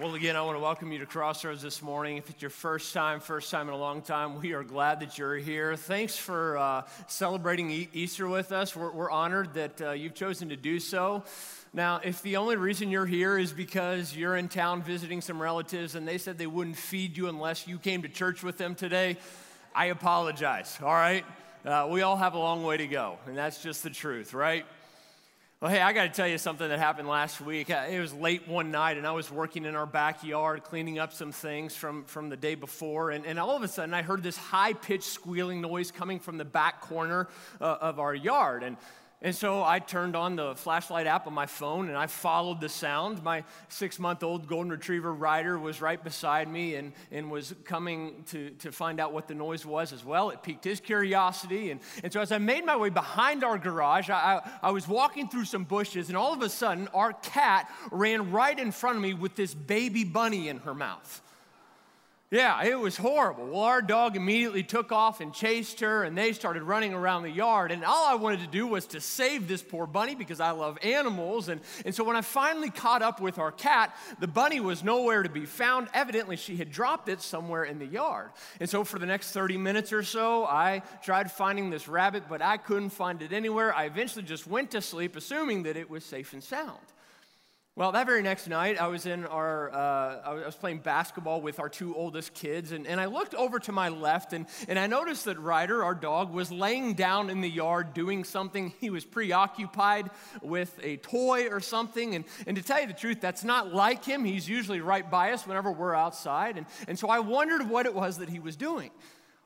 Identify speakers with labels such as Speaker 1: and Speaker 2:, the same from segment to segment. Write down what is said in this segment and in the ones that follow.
Speaker 1: Well, again, I want to welcome you to Crossroads this morning. If it's your first time, first time in a long time, we are glad that you're here. Thanks for uh, celebrating e- Easter with us. We're, we're honored that uh, you've chosen to do so. Now, if the only reason you're here is because you're in town visiting some relatives and they said they wouldn't feed you unless you came to church with them today, I apologize, all right? Uh, we all have a long way to go, and that's just the truth, right? Well, hey, I got to tell you something that happened last week. Uh, it was late one night, and I was working in our backyard cleaning up some things from, from the day before. And, and all of a sudden, I heard this high pitched squealing noise coming from the back corner uh, of our yard. And and so I turned on the flashlight app on my phone and I followed the sound. My six month old golden retriever Ryder was right beside me and, and was coming to, to find out what the noise was as well. It piqued his curiosity. And, and so as I made my way behind our garage, I, I, I was walking through some bushes and all of a sudden our cat ran right in front of me with this baby bunny in her mouth. Yeah, it was horrible. Well, our dog immediately took off and chased her, and they started running around the yard. And all I wanted to do was to save this poor bunny because I love animals. And, and so when I finally caught up with our cat, the bunny was nowhere to be found. Evidently, she had dropped it somewhere in the yard. And so for the next 30 minutes or so, I tried finding this rabbit, but I couldn't find it anywhere. I eventually just went to sleep, assuming that it was safe and sound. Well, that very next night, I was in our, uh, I was playing basketball with our two oldest kids, and, and I looked over to my left, and, and I noticed that Ryder, our dog, was laying down in the yard doing something. He was preoccupied with a toy or something, and, and to tell you the truth, that's not like him. He's usually right by us whenever we're outside, and, and so I wondered what it was that he was doing.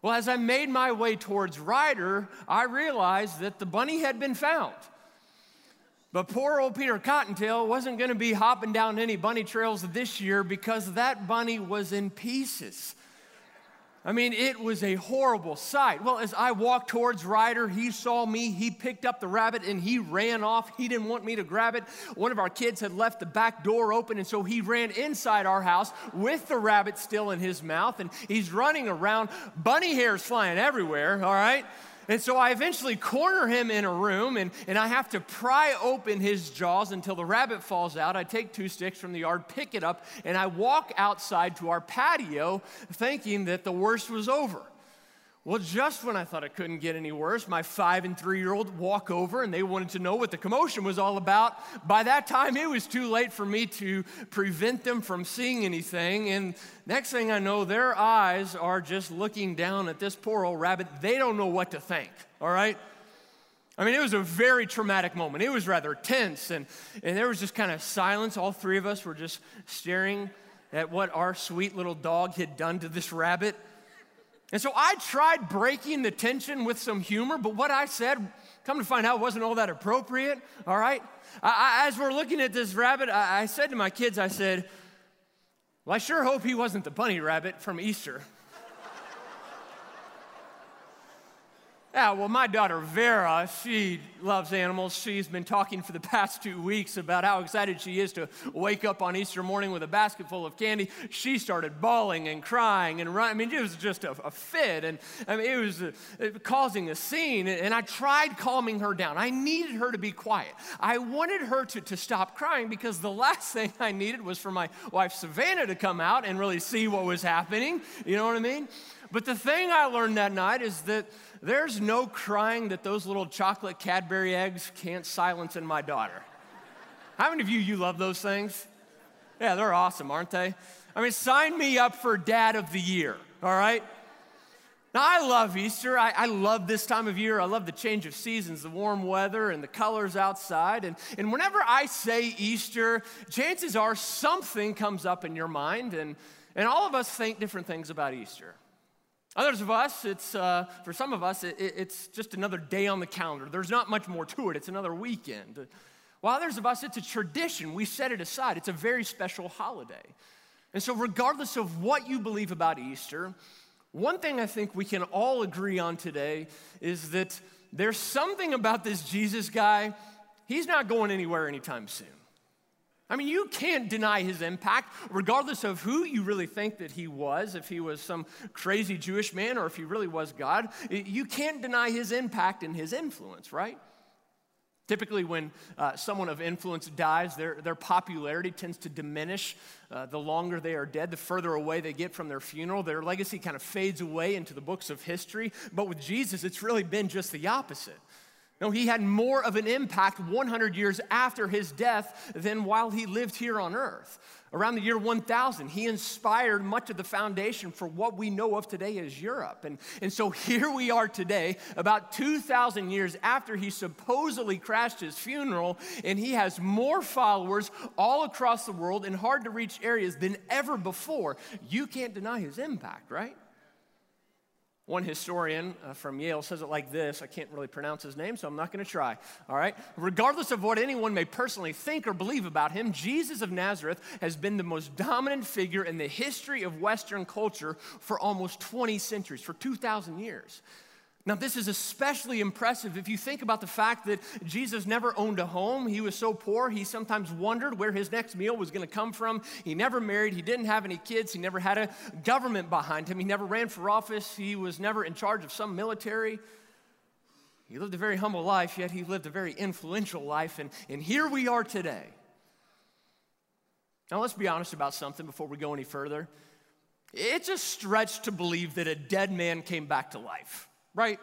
Speaker 1: Well, as I made my way towards Ryder, I realized that the bunny had been found. But poor old Peter Cottontail wasn't going to be hopping down any bunny trails this year because that bunny was in pieces. I mean, it was a horrible sight. Well, as I walked towards Ryder, he saw me, he picked up the rabbit, and he ran off. He didn't want me to grab it. One of our kids had left the back door open, and so he ran inside our house with the rabbit still in his mouth, and he's running around, bunny hairs flying everywhere, all right? And so I eventually corner him in a room and, and I have to pry open his jaws until the rabbit falls out. I take two sticks from the yard, pick it up, and I walk outside to our patio thinking that the worst was over. Well, just when I thought it couldn't get any worse, my five and three year old walk over and they wanted to know what the commotion was all about. By that time, it was too late for me to prevent them from seeing anything. And next thing I know, their eyes are just looking down at this poor old rabbit. They don't know what to think, all right? I mean, it was a very traumatic moment. It was rather tense, and, and there was just kind of silence. All three of us were just staring at what our sweet little dog had done to this rabbit. And so I tried breaking the tension with some humor, but what I said, come to find out, wasn't all that appropriate, all right? I, I, as we're looking at this rabbit, I, I said to my kids, I said, Well, I sure hope he wasn't the bunny rabbit from Easter. Yeah, well, my daughter Vera, she loves animals. She's been talking for the past two weeks about how excited she is to wake up on Easter morning with a basket full of candy. She started bawling and crying and running. I mean, it was just a, a fit, and I mean, it was uh, causing a scene. And I tried calming her down. I needed her to be quiet. I wanted her to, to stop crying because the last thing I needed was for my wife Savannah to come out and really see what was happening. You know what I mean? But the thing I learned that night is that there's no crying that those little chocolate Cadbury eggs can't silence in my daughter. How many of you you love those things? Yeah, they're awesome, aren't they? I mean, sign me up for dad of the year, all right? Now, I love Easter. I, I, love this time of year. I love the change of seasons, the warm weather, and the colors outside. And, and whenever I say Easter, chances are something comes up in your mind, and, and all of us think different things about Easter. Others of us, it's, uh, for some of us, it, it's just another day on the calendar. There's not much more to it. It's another weekend. While others of us, it's a tradition. We set it aside. It's a very special holiday. And so, regardless of what you believe about Easter, one thing I think we can all agree on today is that there's something about this Jesus guy, he's not going anywhere anytime soon. I mean, you can't deny his impact, regardless of who you really think that he was, if he was some crazy Jewish man or if he really was God. You can't deny his impact and his influence, right? Typically, when uh, someone of influence dies, their, their popularity tends to diminish. Uh, the longer they are dead, the further away they get from their funeral. Their legacy kind of fades away into the books of history. But with Jesus, it's really been just the opposite. No, he had more of an impact 100 years after his death than while he lived here on earth. Around the year 1000, he inspired much of the foundation for what we know of today as Europe. And, and so here we are today, about 2,000 years after he supposedly crashed his funeral, and he has more followers all across the world in hard to reach areas than ever before. You can't deny his impact, right? One historian uh, from Yale says it like this. I can't really pronounce his name, so I'm not going to try. All right? Regardless of what anyone may personally think or believe about him, Jesus of Nazareth has been the most dominant figure in the history of Western culture for almost 20 centuries, for 2,000 years. Now, this is especially impressive if you think about the fact that Jesus never owned a home. He was so poor, he sometimes wondered where his next meal was going to come from. He never married, he didn't have any kids, he never had a government behind him, he never ran for office, he was never in charge of some military. He lived a very humble life, yet he lived a very influential life, and, and here we are today. Now, let's be honest about something before we go any further. It's a stretch to believe that a dead man came back to life right?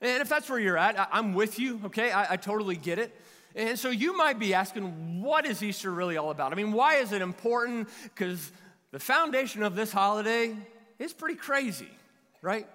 Speaker 1: And if that's where you're at, I'm with you, okay? I, I, totally get it. And so you might be asking, what is Easter really all about? I mean, why is it important? Because the foundation of this holiday is pretty crazy, right?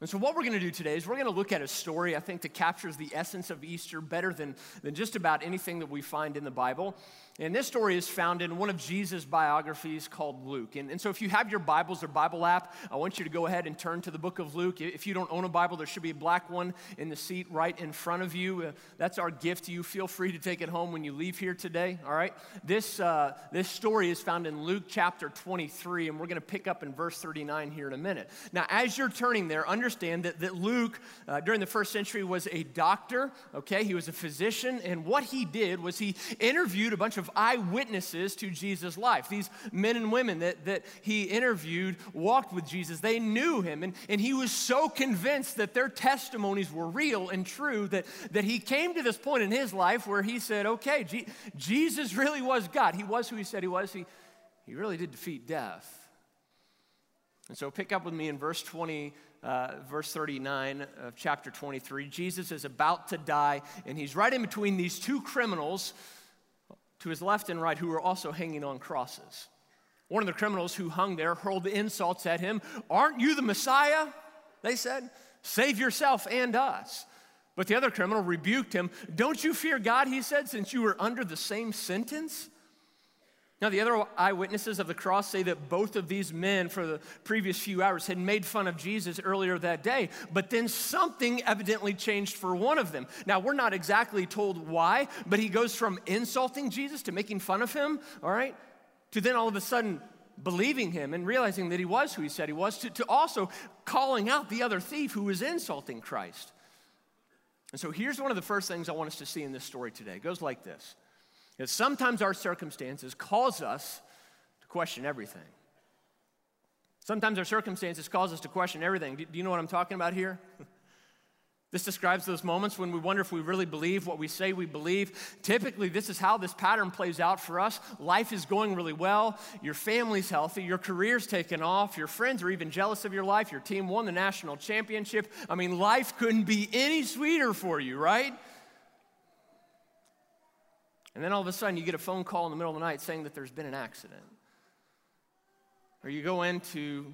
Speaker 1: And so, what we're going to do today is we're going to look at a story I think that captures the essence of Easter better than, than just about anything that we find in the Bible. And this story is found in one of Jesus' biographies called Luke. And, and, so, if you have your Bibles or Bible app, I want you to go ahead and turn to the book of Luke. If you don't own a Bible, there should be a black one in the seat right in front of you. Uh, that's our gift to you. Feel free to take it home when you leave here today, all right? This, uh, this story is found in Luke chapter 23, and we're going to pick up in verse 39 here in a minute. Now, as you're turning there, understand that, that Luke, uh, during the first century, was a doctor, okay? He was a physician, and what he did was he interviewed a bunch of of eyewitnesses to Jesus' life. These men and women that, that he interviewed walked with Jesus. They knew him, and, and he was so convinced that their testimonies were real and true that, that he came to this point in his life where he said, Okay, G- Jesus really was God. He was who he said he was. He, he really did defeat death. And so pick up with me in verse 20. Uh, verse 39 of chapter 23. Jesus is about to die, and he's right in between these two criminals to his left and right who were also hanging on crosses. One of the criminals who hung there hurled insults at him. Aren't you the Messiah? They said. Save yourself and us. But the other criminal rebuked him. Don't you fear God, he said, since you were under the same sentence? Now, the other eyewitnesses of the cross say that both of these men, for the previous few hours, had made fun of Jesus earlier that day, but then something evidently changed for one of them. Now, we're not exactly told why, but he goes from insulting Jesus to making fun of him, all right, to then all of a sudden believing him and realizing that he was who he said he was, to, to also calling out the other thief who was insulting Christ. And so here's one of the first things I want us to see in this story today. It goes like this that sometimes our circumstances cause us to question everything. Sometimes our circumstances cause us to question everything. Do, you know what I'm talking about here? This describes those moments when we wonder if we really believe what we say we believe. Typically, this is how this pattern plays out for us. Life is going really well, your family's healthy, your career's taken off, your friends are even jealous of your life, your team won the national championship. I mean, life couldn't be any sweeter for you, right? And then all of a sudden, you get a phone call in the middle of the night saying that there's been an accident. Or you go into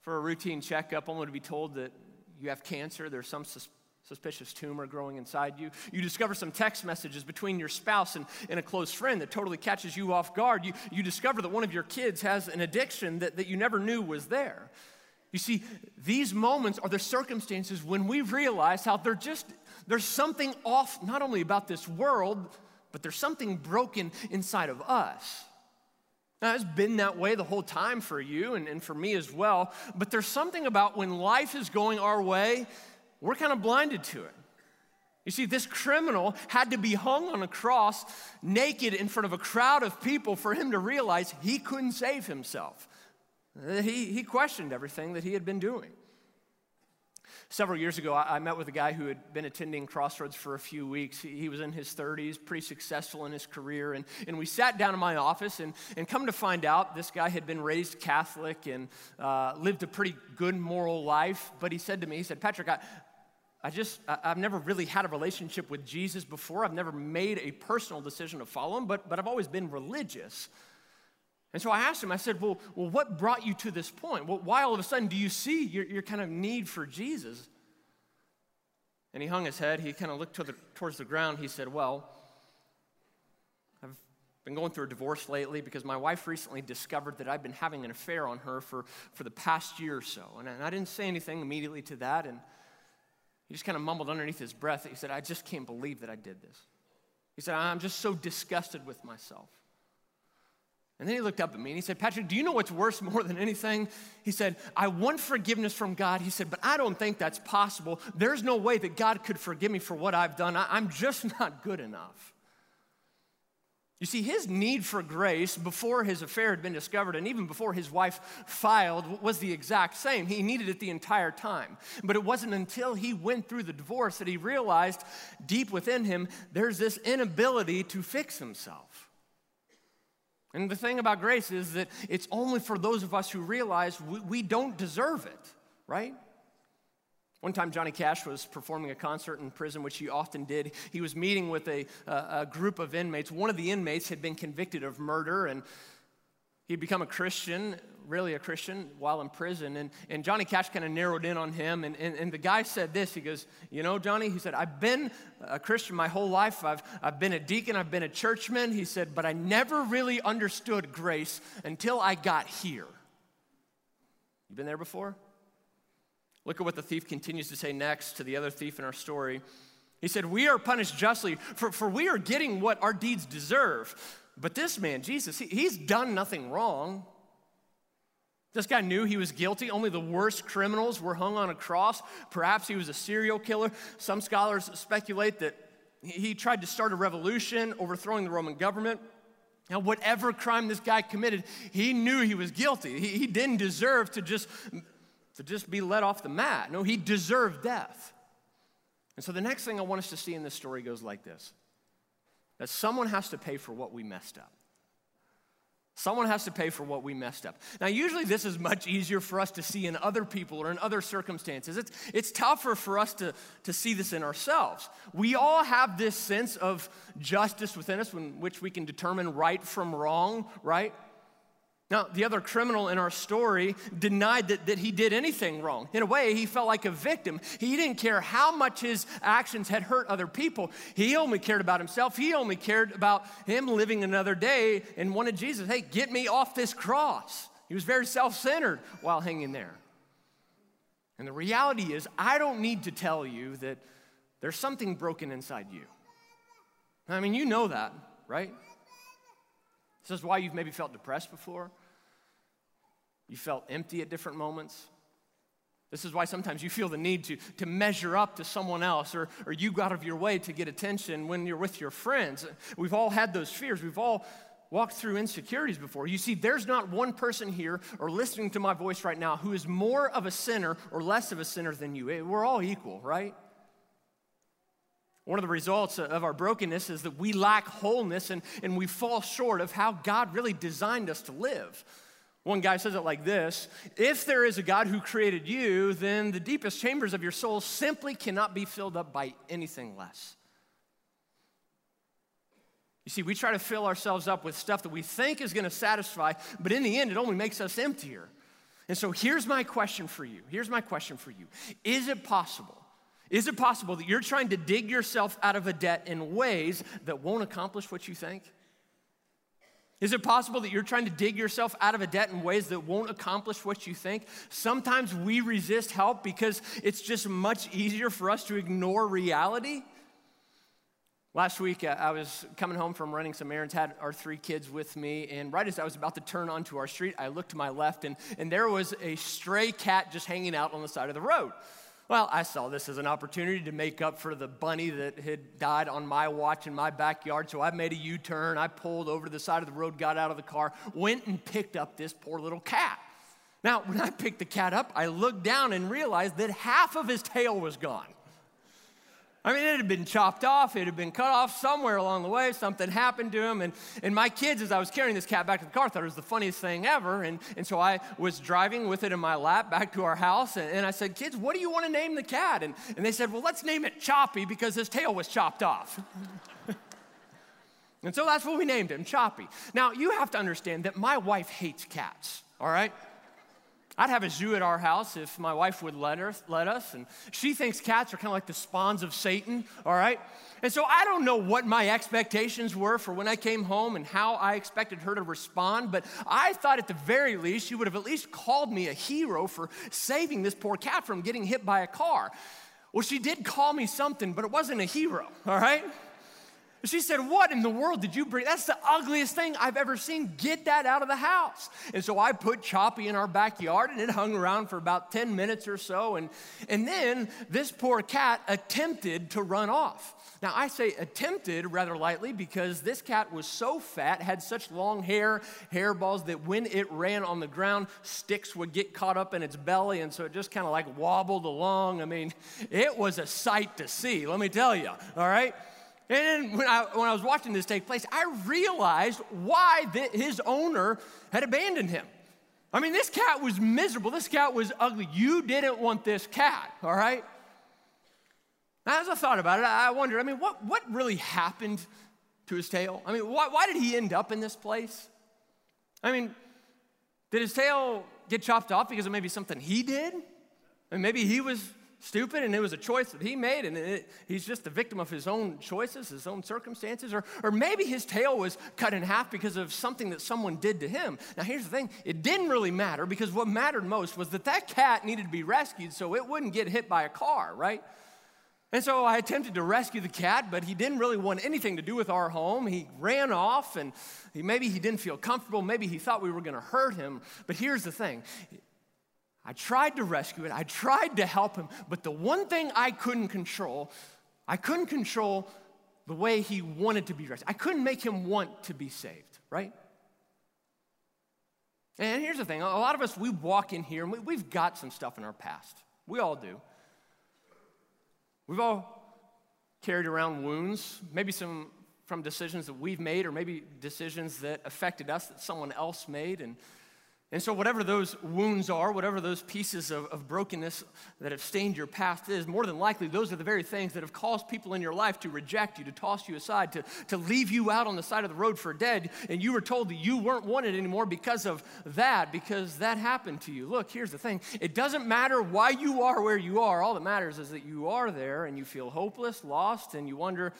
Speaker 1: for a routine checkup only to be told that you have cancer, there's some sus- suspicious tumor growing inside you. You discover some text messages between your spouse and, and a close friend that totally catches you off guard. You, you discover that one of your kids has an addiction that, that you never knew was there. You see, these moments are the circumstances when we realize how they're just, there's something off not only about this world, but there's something broken inside of us. Now, it's been that way the whole time for you and, and for me as well, but there's something about when life is going our way, we're kind of blinded to it. You see, this criminal had to be hung on a cross naked in front of a crowd of people for him to realize he couldn't save himself. He, he questioned everything that he had been doing. Several years ago, I met with a guy who had been attending Crossroads for a few weeks. He was in his 30s, pretty successful in his career. And, and we sat down in my office, and, and come to find out, this guy had been raised Catholic and uh, lived a pretty good moral life. But he said to me, he said, Patrick, I, I just, I, have never really had a relationship with Jesus before. I've never made a personal decision to follow him, but, but I've always been religious. And so I asked him, I said, well, well what brought you to this point? Well, why all of a sudden do you see your, your kind of need for Jesus? And he hung his head. He kind of looked to the, towards the ground. He said, Well, I've been going through a divorce lately because my wife recently discovered that I've been having an affair on her for, for the past year or so. And, and I didn't say anything immediately to that. And he just kind of mumbled underneath his breath. He said, I just can't believe that I did this. He said, I'm just so disgusted with myself. And then he looked up at me and he said, Patrick, do you know what's worse more than anything? He said, I want forgiveness from God. He said, but I don't think that's possible. There's no way that God could forgive me for what I've done. I, am just not good enough. You see, his need for grace before his affair had been discovered and even before his wife filed was the exact same. He needed it the entire time. But it wasn't until he went through the divorce that he realized deep within him there's this inability to fix himself. And the thing about grace is that it's only for those of us who realize we, we don't deserve it, right? One time, Johnny Cash was performing a concert in prison, which he often did. He was meeting with a, a, group of inmates. One of the inmates had been convicted of murder, and he'd become a Christian really a Christian while in prison. And, and Johnny Cash kind of narrowed in on him. And, and, and the guy said this He goes, You know, Johnny, he said, I've been a Christian my whole life. I've, I've been a deacon, I've been a churchman. He said, But I never really understood grace until I got here. You been there before? Look at what the thief continues to say next to the other thief in our story. He said, We are punished justly, for, for we are getting what our deeds deserve. But this man, Jesus, he, he's done nothing wrong. This guy knew he was guilty. Only the worst criminals were hung on a cross. Perhaps he was a serial killer. Some scholars speculate that he tried to start a revolution, overthrowing the Roman government. Now, whatever crime this guy committed, he knew he was guilty. He, he didn't deserve to just, to just be let off the mat. No, he deserved death. And so the next thing I want us to see in this story goes like this that someone has to pay for what we messed up. Someone has to pay for what we messed up. Now, usually this is much easier for us to see in other people or in other circumstances. It's, it's tougher for us to, to see this in ourselves. We all have this sense of justice within us, in which we can determine right from wrong, right? Now, the other criminal in our story denied that, that he did anything wrong. In a way, he felt like a victim. He didn't care how much his actions had hurt other people. He only cared about himself. He only cared about him living another day and wanted Jesus, hey, get me off this cross. He was very self centered while hanging there. And the reality is, I don't need to tell you that there's something broken inside you. I mean, you know that, right? This is why you've maybe felt depressed before. You felt empty at different moments. This is why sometimes you feel the need to, to measure up to someone else, or, or you go out of your way to get attention when you're with your friends. We've all had those fears. We've all walked through insecurities before. You see, there's not one person here or listening to my voice right now who is more of a sinner or less of a sinner than you. We're all equal, right? One of the results of our brokenness is that we lack wholeness and, and we fall short of how God really designed us to live. One guy says it like this If there is a God who created you, then the deepest chambers of your soul simply cannot be filled up by anything less. You see, we try to fill ourselves up with stuff that we think is going to satisfy, but in the end, it only makes us emptier. And so here's my question for you. Here's my question for you Is it possible is it possible that you're trying to dig yourself out of a debt in ways that won't accomplish what you think? Is it possible that you're trying to dig yourself out of a debt in ways that won't accomplish what you think? Sometimes we resist help because it's just much easier for us to ignore reality. Last week, uh, I was coming home from running some errands, had our three kids with me, and right as I was about to turn onto our street, I looked to my left, and, and there was a stray cat just hanging out on the side of the road. Well, I saw this as an opportunity to make up for the bunny that had died on my watch in my backyard. So I made a U turn. I pulled over to the side of the road, got out of the car, went and picked up this poor little cat. Now, when I picked the cat up, I looked down and realized that half of his tail was gone. I mean, it had been chopped off, it had been cut off somewhere along the way, something happened to him. And, and my kids, as I was carrying this cat back to the car, thought it was the funniest thing ever. And, and so I was driving with it in my lap back to our house, and, and I said, Kids, what do you want to name the cat? And, and they said, Well, let's name it Choppy because his tail was chopped off. and so that's what we named him, Choppy. Now, you have to understand that my wife hates cats, all right? I'd have a zoo at our house if my wife would let, her, let us. And she thinks cats are kind of like the spawns of Satan, all right? And so I don't know what my expectations were for when I came home and how I expected her to respond, but I thought at the very least she would have at least called me a hero for saving this poor cat from getting hit by a car. Well, she did call me something, but it wasn't a hero, all right? She said, What in the world did you bring? That's the ugliest thing I've ever seen. Get that out of the house. And so I put Choppy in our backyard and it hung around for about 10 minutes or so. And, and then this poor cat attempted to run off. Now, I say attempted rather lightly because this cat was so fat, had such long hair, hairballs, that when it ran on the ground, sticks would get caught up in its belly. And so it just kind of like wobbled along. I mean, it was a sight to see, let me tell you, all right? And when I, when I was watching this take place, I realized why the, his owner had abandoned him. I mean, this cat was miserable. This cat was ugly. You didn't want this cat, all right? As I thought about it, I wondered, I mean, what, what really happened to his tail? I mean, why, why did he end up in this place? I mean, did his tail get chopped off because of maybe something he did? And maybe he was stupid and it was a choice that he made and it, he's just the victim of his own choices, his own circumstances. Or, or maybe his tail was cut in half because of something that someone did to him. Now, here's the thing it didn't really matter because what mattered most was that that cat needed to be rescued so it wouldn't get hit by a car, right? And so I attempted to rescue the cat, but he didn't really want anything to do with our home. He ran off, and he, maybe he didn't feel comfortable. Maybe he thought we were going to hurt him. But here's the thing I tried to rescue it, I tried to help him, but the one thing I couldn't control, I couldn't control the way he wanted to be rescued. I couldn't make him want to be saved, right? And here's the thing a lot of us, we walk in here and we, have got some stuff in our past. We all do. We've all carried around wounds, maybe some from decisions that we've made, or maybe decisions that affected us that someone else made. And and so, whatever those wounds are, whatever those pieces of, of, brokenness that have stained your past is, more than likely, those are the very things that have caused people in your life to reject you, to toss you aside, to, to leave you out on the side of the road for dead. And you were told that you weren't wanted anymore because of that, because that happened to you. Look, here's the thing it doesn't matter why you are where you are. All that matters is that you are there and you feel hopeless, lost, and you wonder,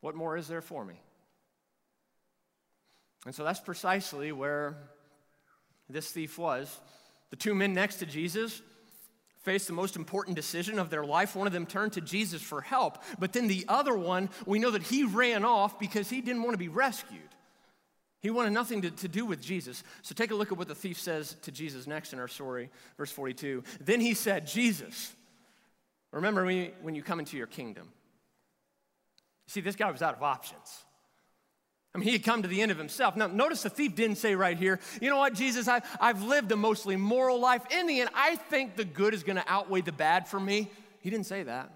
Speaker 1: what more is there for me? And so that's precisely where this thief was. The two men next to Jesus faced the most important decision of their life. One of them turned to Jesus for help, but then the other one, we know that he ran off because he didn't want to be rescued. He wanted nothing to, to do with Jesus. So take a look at what the thief says to Jesus next in our story, verse 42. Then he said, Jesus, remember me when you come into your kingdom. See, this guy was out of options. I mean, he had come to the end of himself. Now, notice the thief didn't say right here, you know what, Jesus, I, I've lived a mostly moral life. In the end, I think the good is going to outweigh the bad for me. He didn't say that.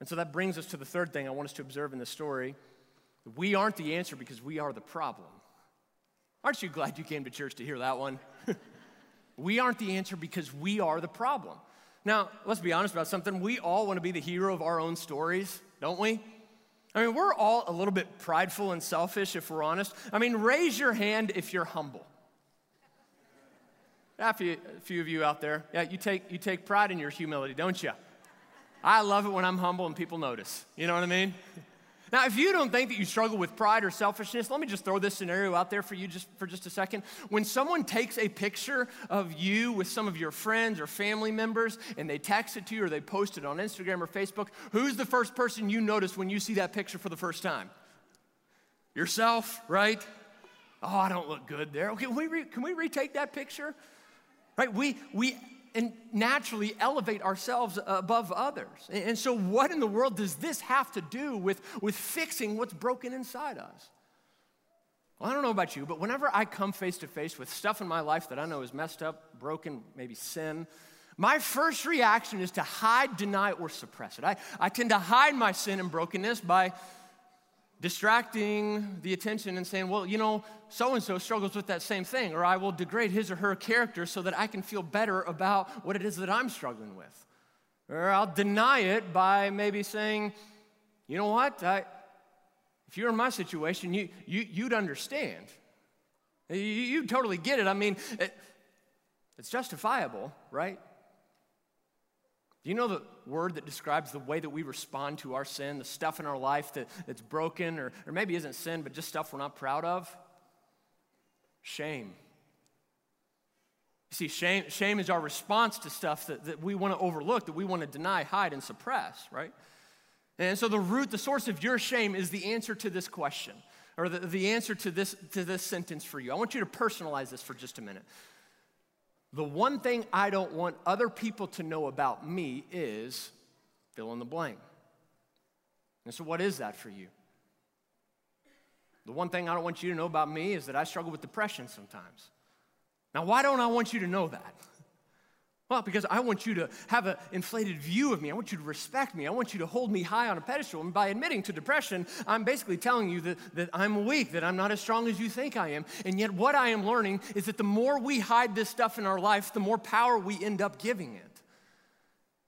Speaker 1: And so that brings us to the third thing I want us to observe in this story. We aren't the answer because we are the problem. Aren't you glad you came to church to hear that one? we aren't the answer because we are the problem. Now, let's be honest about something. We all want to be the hero of our own stories, don't we? I mean, we're all a little bit prideful and selfish if we're honest. I mean, raise your hand if you're humble. A few, a few of you out there, yeah, you take, you take pride in your humility, don't you? I love it when I'm humble and people notice. You know what I mean? Now, if you don't think that you struggle with pride or selfishness, let me just throw this scenario out there for you just for just a second. When someone takes a picture of you with some of your friends or family members and they text it to you or they post it on Instagram or Facebook, who's the first person you notice when you see that picture for the first time? Yourself, right? Oh, I don't look good there. Okay, can we, re- can we retake that picture? Right? We, we and naturally elevate ourselves above others. And so, what in the world does this have to do with, with fixing what's broken inside us? Well, I don't know about you, but whenever I come face to face with stuff in my life that I know is messed up, broken, maybe sin, my first reaction is to hide, deny, or suppress it. I, I tend to hide my sin and brokenness by distracting the attention and saying, well, you know, so and so struggles with that same thing, or I will degrade his or her character so that I can feel better about what it is that I'm struggling with. Or I'll deny it by maybe saying, you know what, I, if you're in my situation, you, you, you'd understand. You, you totally get it. I mean, it, it's justifiable, right? Do you know the word that describes the way that we respond to our sin, the stuff in our life that, that's broken, or, or maybe isn't sin, but just stuff we're not proud of? Shame. You see, shame, shame is our response to stuff that, that we want to overlook, that we want to deny, hide, and suppress, right? And so the root, the source of your shame is the answer to this question, or the, the answer to this, to this sentence for you. I want you to personalize this for just a minute. The one thing I don't want other people to know about me is fill in the blank. And so, what is that for you? The one thing I don't want you to know about me is that I struggle with depression sometimes. Now, why don't I want you to know that? Well, because I want you to have an inflated view of me. I want you to respect me. I want you to hold me high on a pedestal. And by admitting to depression, I'm basically telling you that, that I'm weak, that I'm not as strong as you think I am. And yet, what I am learning is that the more we hide this stuff in our life, the more power we end up giving it.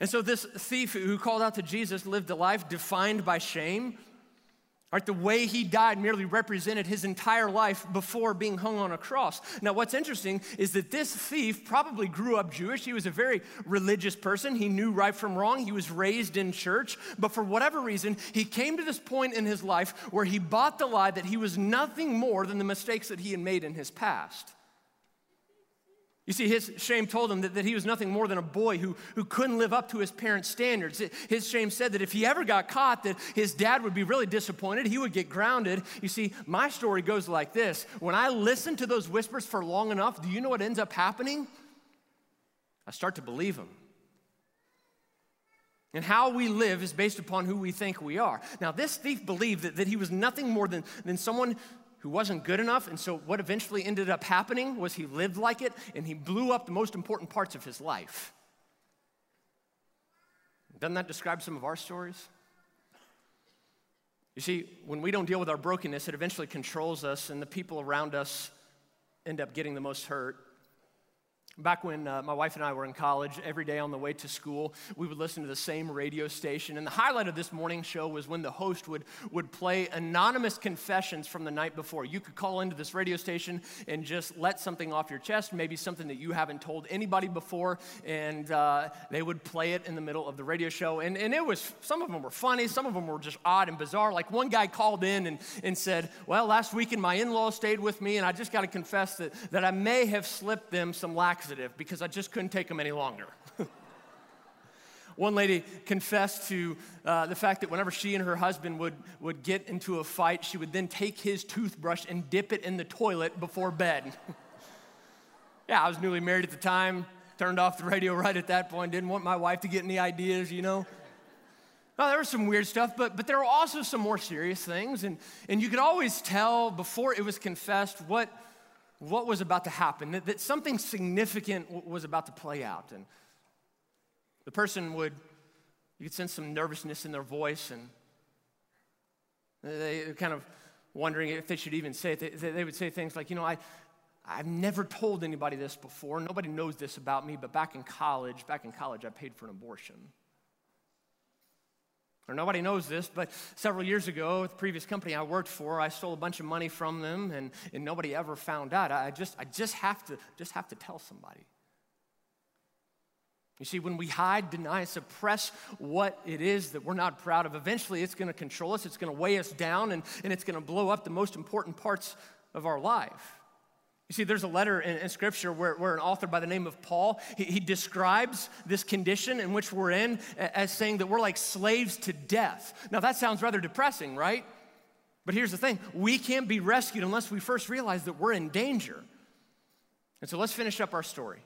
Speaker 1: And so, this thief who called out to Jesus lived a life defined by shame, Right, the way he died merely represented his entire life before being hung on a cross. Now, what's interesting is that this thief probably grew up Jewish. He was a very religious person. He knew right from wrong. He was raised in church. But for whatever reason, he came to this point in his life where he bought the lie that he was nothing more than the mistakes that he had made in his past. You see, his shame told him that, that he was nothing more than a boy who, who couldn't live up to his parents' standards. His shame said that if he ever got caught, that his dad would be really disappointed. He would get grounded. You see, my story goes like this. When I listen to those whispers for long enough, do you know what ends up happening? I start to believe them. And how we live is based upon who we think we are. Now, this thief believed that, that he was nothing more than, than someone who wasn't good enough. And so, what eventually ended up happening was he lived like it and he blew up the most important parts of his life. Doesn't that describe some of our stories? You see, when we don't deal with our brokenness, it eventually controls us, and the people around us end up getting the most hurt. Back when uh, my wife and I were in college, every day on the way to school, we would listen to the same radio station. And the highlight of this morning show was when the host would, would play anonymous confessions from the night before. You could call into this radio station and just let something off your chest, maybe something that you haven't told anybody before, and uh, they would play it in the middle of the radio show. And, and it was, some of them were funny, some of them were just odd and bizarre. Like one guy called in and, and said, Well, last weekend my in laws stayed with me, and I just got to confess that, that I may have slipped them some laxatives laxative because I just couldn't take them any longer. One lady confessed to uh, the fact that whenever she and her husband would, would get into a fight, she would then take his toothbrush and dip it in the toilet before bed. yeah, I was newly married at the time, turned off the radio right at that point, didn't want my wife to get any ideas, you know. Well, there was some weird stuff, but, but there were also some more serious things. And, and you could always tell before it was confessed what, what was about to happen, that, that something significant was about to play out. And the person would, you could sense some nervousness in their voice, and they were kind of wondering if they should even say it. They, they would say things like, you know, I, I've never told anybody this before. Nobody knows this about me, but back in college, back in college, I paid for an abortion. Or nobody knows this, but several years ago, the previous company I worked for, I stole a bunch of money from them, and, and nobody ever found out. I just, I just have to, just have to tell somebody. You see, when we hide, deny, suppress what it is that we're not proud of, eventually it's going to control us, it's going to weigh us down, and, and it's going to blow up the most important parts of our life. You see, there's a letter in, in Scripture where, where, an author by the name of Paul, he, he, describes this condition in which we're in as saying that we're like slaves to death. Now, that sounds rather depressing, right? But here's the thing we can't be rescued unless we first realize that we're in danger. And so let's finish up our story.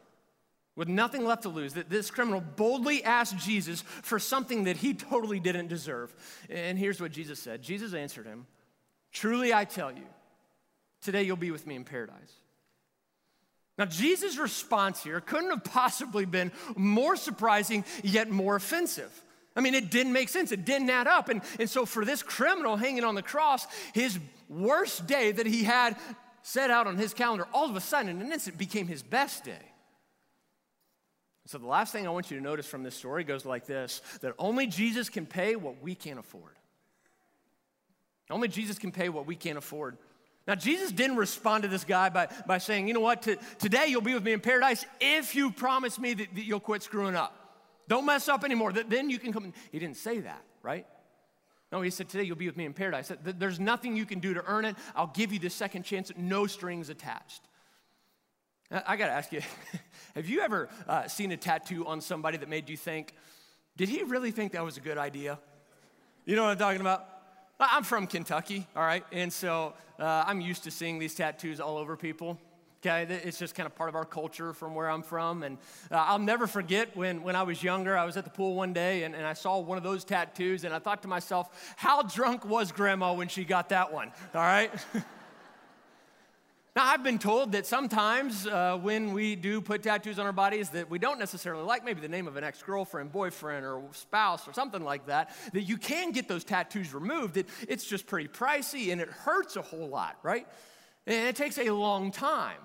Speaker 1: With nothing left to lose, that this criminal boldly asked Jesus for something that he totally didn't deserve. And here's what Jesus said Jesus answered him Truly I tell you, Today you'll be with me in paradise. Now, Jesus' response here couldn't have possibly been more surprising yet more offensive. I mean, it didn't make sense. It didn't add up. And, and so, for this criminal hanging on the cross, his worst day that he had set out on his calendar, all of a sudden, in an instant, became his best day. So, the last thing I want you to notice from this story goes like this that only Jesus can pay what we can't afford. Only Jesus can pay what we can't afford. Now, Jesus didn't respond to this guy by, by saying, you know what, T- today you'll be with me in paradise if you promise me that, that you'll quit screwing up. Don't mess up anymore. Then you can come. He didn't say that, right? No, he said, Today you'll be with me in paradise. There's nothing you can do to earn it. I'll give you the second chance, no strings attached. I got to ask you have you ever uh, seen a tattoo on somebody that made you think, did he really think that was a good idea? You know what I'm talking about? I'm from Kentucky, all right? And so uh, I'm used to seeing these tattoos all over people. Okay, it's just kind of part of our culture from where I'm from. And uh, I'll never forget when, when I was younger, I was at the pool one day and, and I saw one of those tattoos, and I thought to myself, how drunk was grandma when she got that one? All right? Now, I've been told that sometimes uh, when we do put tattoos on our bodies that we don't necessarily like, maybe the name of an ex girlfriend, boyfriend, or spouse, or something like that, that you can get those tattoos removed. It, it's just pretty pricey and it hurts a whole lot, right? And it takes a long time.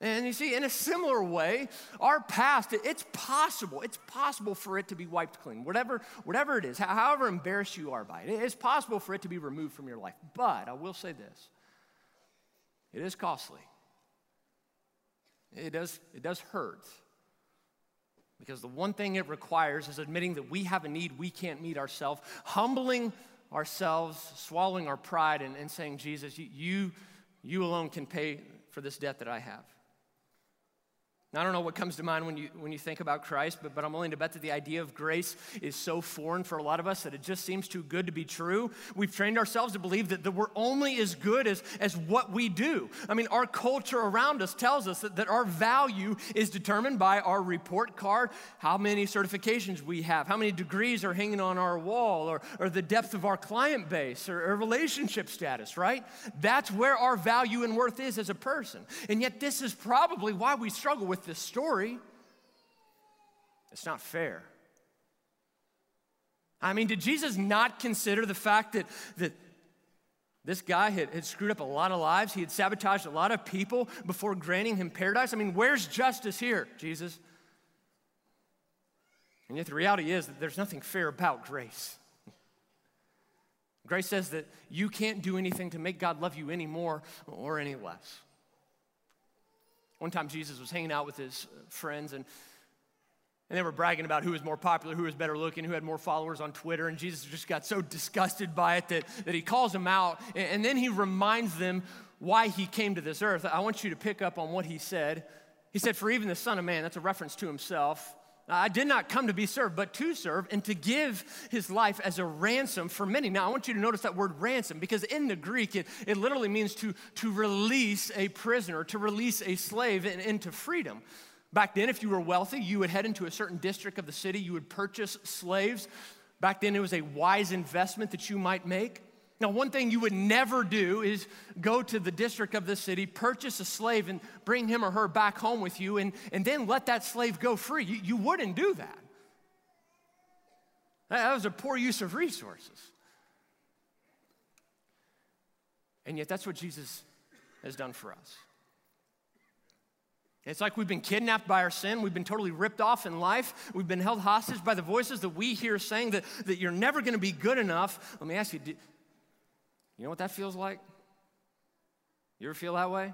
Speaker 1: And you see, in a similar way, our past, it's possible, it's possible for it to be wiped clean. Whatever, whatever it is, however embarrassed you are by it, it's possible for it to be removed from your life. But I will say this it is costly. It does, it does hurt. Because the one thing it requires is admitting that we have a need we can't meet ourselves, humbling ourselves, swallowing our pride, and, and saying, Jesus, you, you alone can pay for this debt that I have. Now, I don't know what comes to mind when you, when you think about Christ, but, but I'm willing to bet that the idea of grace is so foreign for a lot of us that it just seems too good to be true. We've trained ourselves to believe that, that we're only as good as, as what we do. I mean, our culture around us tells us that, that our value is determined by our report card, how many certifications we have, how many degrees are hanging on our wall, or, or the depth of our client base, or, or relationship status, right? That's where our value and worth is as a person. And yet, this is probably why we struggle with this story. It's not fair. I mean, did Jesus not consider the fact that, that this guy had, had screwed up a lot of lives? He had sabotaged a lot of people before granting him paradise? I mean, where's justice here, Jesus? And yet the reality is that there's nothing fair about grace. Grace says that you can't do anything to make God love you any more or any less. One time Jesus was hanging out with his friends and and they were bragging about who was more popular, who was better looking, who had more followers on Twitter. And Jesus just got so disgusted by it that, that he calls them out. And, and then he reminds them why he came to this earth. I want you to pick up on what he said. He said, For even the Son of Man, that's a reference to himself, I did not come to be served, but to serve and to give his life as a ransom for many. Now, I want you to notice that word ransom because in the Greek, it, it literally means to, to release a prisoner, to release a slave in, into freedom. Back then, if you were wealthy, you would head into a certain district of the city, you would purchase slaves. Back then, it was a wise investment that you might make. Now, one thing you would never do is go to the district of the city, purchase a slave, and bring him or her back home with you, and, and then let that slave go free. You, you wouldn't do that. That was a poor use of resources. And yet, that's what Jesus has done for us. It's like we've been kidnapped by our sin. We've been totally ripped off in life. We've been held hostage by the voices that we hear saying that, that you're never going to be good enough. Let me ask you you know what that feels like? You ever feel that way?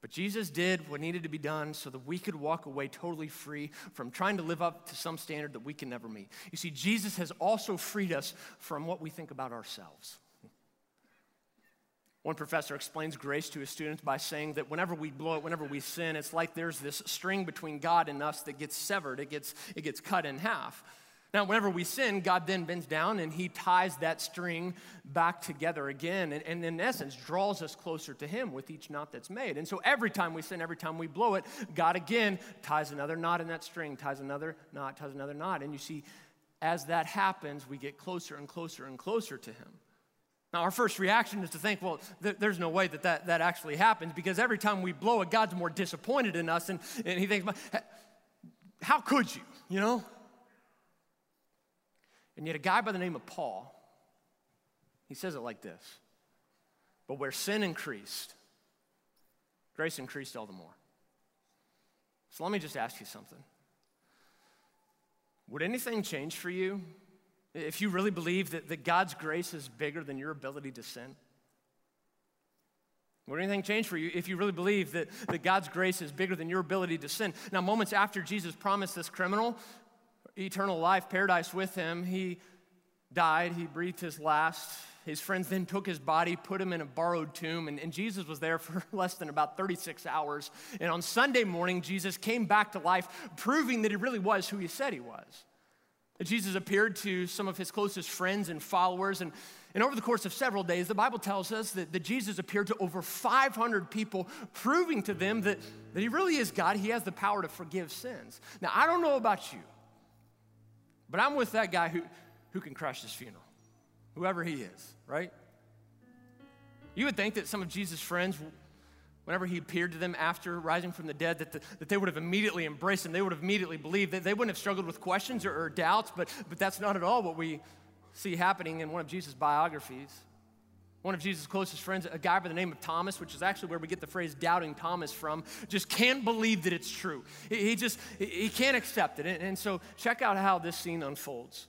Speaker 1: But Jesus did what needed to be done so that we could walk away totally free from trying to live up to some standard that we can never meet. You see, Jesus has also freed us from what we think about ourselves. One professor explains grace to his students by saying that whenever we blow it, whenever we sin, it's like there's this string between God and us that gets severed, it gets, it gets cut in half. Now, whenever we sin, God then bends down and he ties that string back together again, and, and, in essence draws us closer to him with each knot that's made. And so every time we sin, every time we blow it, God again ties another knot in that string, ties another knot, ties another knot. And you see, as that happens, we get closer and closer and closer to him. Now, our first reaction is to think, well, th- there's no way that, that that actually happens because every time we blow it, God's more disappointed in us. And, and he thinks, how could you, you know? And yet, a guy by the name of Paul, he says it like this But where sin increased, grace increased all the more. So let me just ask you something. Would anything change for you if you really believe that, that God's grace is bigger than your ability to sin? Would anything change for you if you really believe that, that God's grace is bigger than your ability to sin? Now, moments after Jesus promised this criminal eternal life, paradise with him, he died, he breathed his last. His friends then took his body, put him in a borrowed tomb, and, and, Jesus was there for less than about 36 hours. And on Sunday morning, Jesus came back to life, proving that he really was who he said he was. Jesus appeared to some of his closest friends and followers. And, and over the course of several days, the Bible tells us that, that Jesus appeared to over 500 people, proving to them that, that he really is God. He has the power to forgive sins. Now, I don't know about you, but I'm with that guy who, who can crash his funeral, whoever he is, right? You would think that some of Jesus' friends whenever he appeared to them after rising from the dead, that, the, that they would have immediately embraced him. They would have immediately believed. That they wouldn't have struggled with questions or, or doubts, but, but that's not at all what we see happening in one of Jesus' biographies. One of Jesus' closest friends, a guy by the name of Thomas, which is actually where we get the phrase doubting Thomas from, just can't believe that it's true. He just, he can't accept it. And, so check out how this scene unfolds.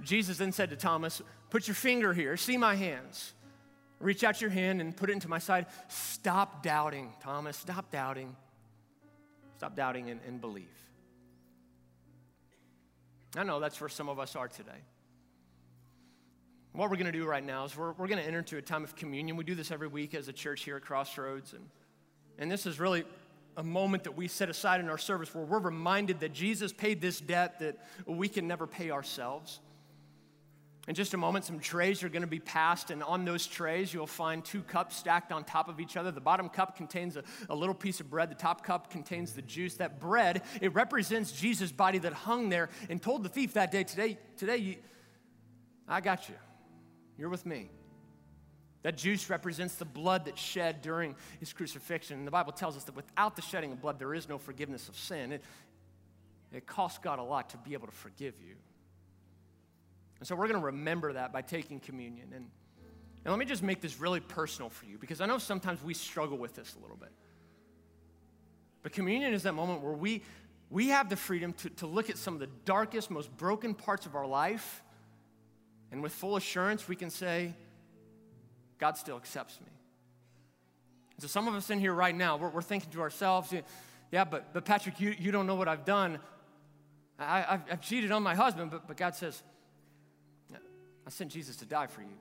Speaker 1: Jesus then said to Thomas, Put your finger here, see my hands. Reach out your hand and put it into my side. Stop doubting, Thomas. Stop doubting. Stop doubting and, and believe. I know that's where some of us are today. What we're going to do right now is we're, we're going to enter into a time of communion. We do this every week as a church here at Crossroads. And, and this is really a moment that we set aside in our service where we're reminded that Jesus paid this debt that we can never pay ourselves. In just a moment, some trays are going to be passed, and on those trays, you'll find two cups stacked on top of each other. The bottom cup contains a, a, little piece of bread, the top cup contains the juice. That bread, it represents Jesus' body that hung there and told the thief that day, Today, today you, I got you. You're with me. That juice represents the blood that shed during his crucifixion. And the Bible tells us that without the shedding of blood, there is no forgiveness of sin. It, it costs God a lot to be able to forgive you. And so we're going to remember that by taking communion. And, and let me just make this really personal for you because I know sometimes we struggle with this a little bit. But communion is that moment where we, we have the freedom to, to look at some of the darkest, most broken parts of our life, and with full assurance, we can say, God still accepts me. So, some of us in here right now, we're, we're thinking to ourselves, yeah, but, but Patrick, you, you don't know what I've done. I, have I've cheated on my husband, but, but God says, I sent Jesus to die for you.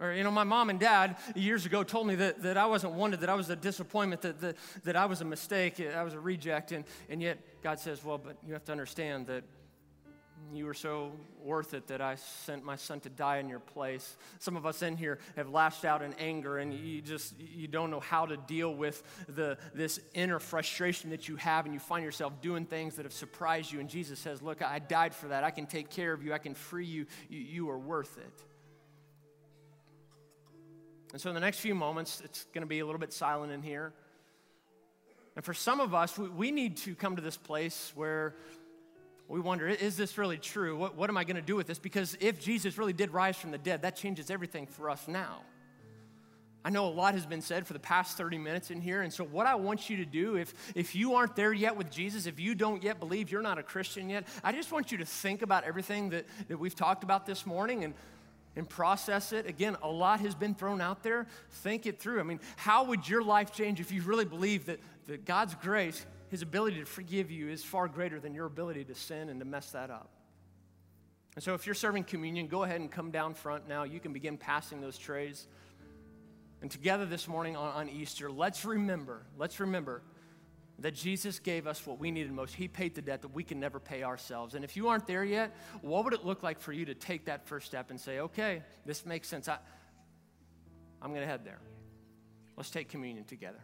Speaker 1: Or, you know, my mom and dad years ago told me that, that I wasn't wanted, that I was a disappointment, that, that, that I was a mistake, I was a reject. And, and yet God says, well, but you have to understand that you were so worth it that I sent my son to die in your place. Some of us in here have lashed out in anger and you just you don't know how to deal with the this inner frustration that you have and you find yourself doing things that have surprised you and Jesus says, "Look, I died for that. I can take care of you. I can free you. You, you are worth it." And so in the next few moments, it's going to be a little bit silent in here. And for some of us, we, we need to come to this place where we wonder, is this really true? What, what am I going to do with this? Because if Jesus really did rise from the dead, that changes everything for us now. I know a lot has been said for the past 30 minutes in here. And so, what I want you to do, if, if you aren't there yet with Jesus, if you don't yet believe you're not a Christian yet, I just want you to think about everything that, that we've talked about this morning and, and process it. Again, a lot has been thrown out there. Think it through. I mean, how would your life change if you really believe that, that God's grace his ability to forgive you is far greater than your ability to sin and to mess that up. And so, if you're serving communion, go ahead and come down front now. You can begin passing those trays. And together this morning on, on Easter, let's remember, let's remember that Jesus gave us what we needed most. He paid the debt that we can never pay ourselves. And if you aren't there yet, what would it look like for you to take that first step and say, okay, this makes sense. I, I'm going to head there. Let's take communion together.